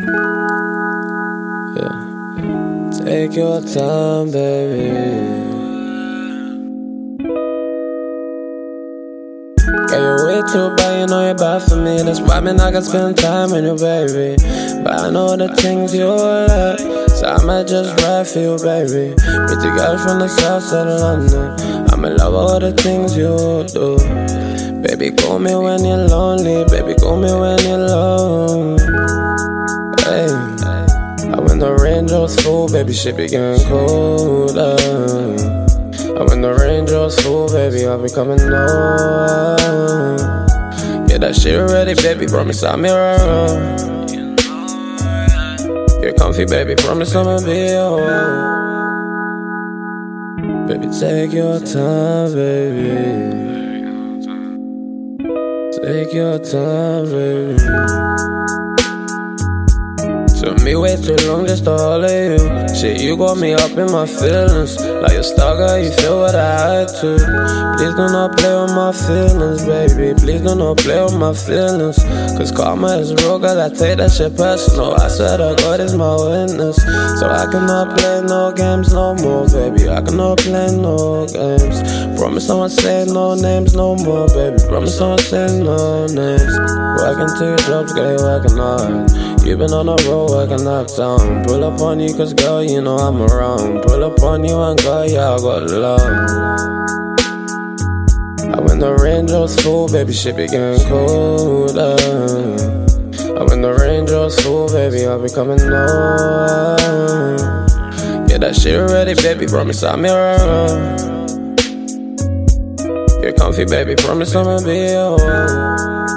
Yeah. Take your time, baby. Girl, you're way too bad, you know you're bad for me. That's why me not gonna spend time with you, baby. But I know the things you like, so I might just ride for you, baby. Pretty girl from the south side of London. I'm in love with all the things you do. Baby, call me when you're lonely. Baby, call me when you're when the raindrops goes oh, full, baby, shit be getting colder. And when the raindrops draws oh, full, baby, I'll be coming home. Get that shit ready, baby, promise be around. You're comfy, baby, promise I'ma be alright. Baby, take your time, baby. Take your time, baby. Way too long just to hold you. Shit, you got me up in my feelings. Like a stalker, you feel what I had to. Please do not play with my feelings, baby. Please do not play with my feelings. Cause karma is real, girl. I take that shit personal. I swear to God is my witness. So I cannot play no games no more, baby. I cannot play no games. Promise I won't say no names no more, baby. Promise I won't say no names. Working two jobs, you working hard. You been on a the road working uptown. Pull up on you, cause girl, you know I'm around. Pull up on you and girl, yeah, I got love. And when the rain draws full, baby, shit be getting colder. And when the rain draws full, baby, I'll be coming home. Get that shit ready, baby, promise I'll be around. You're comfy, baby, promise I'ma be alright.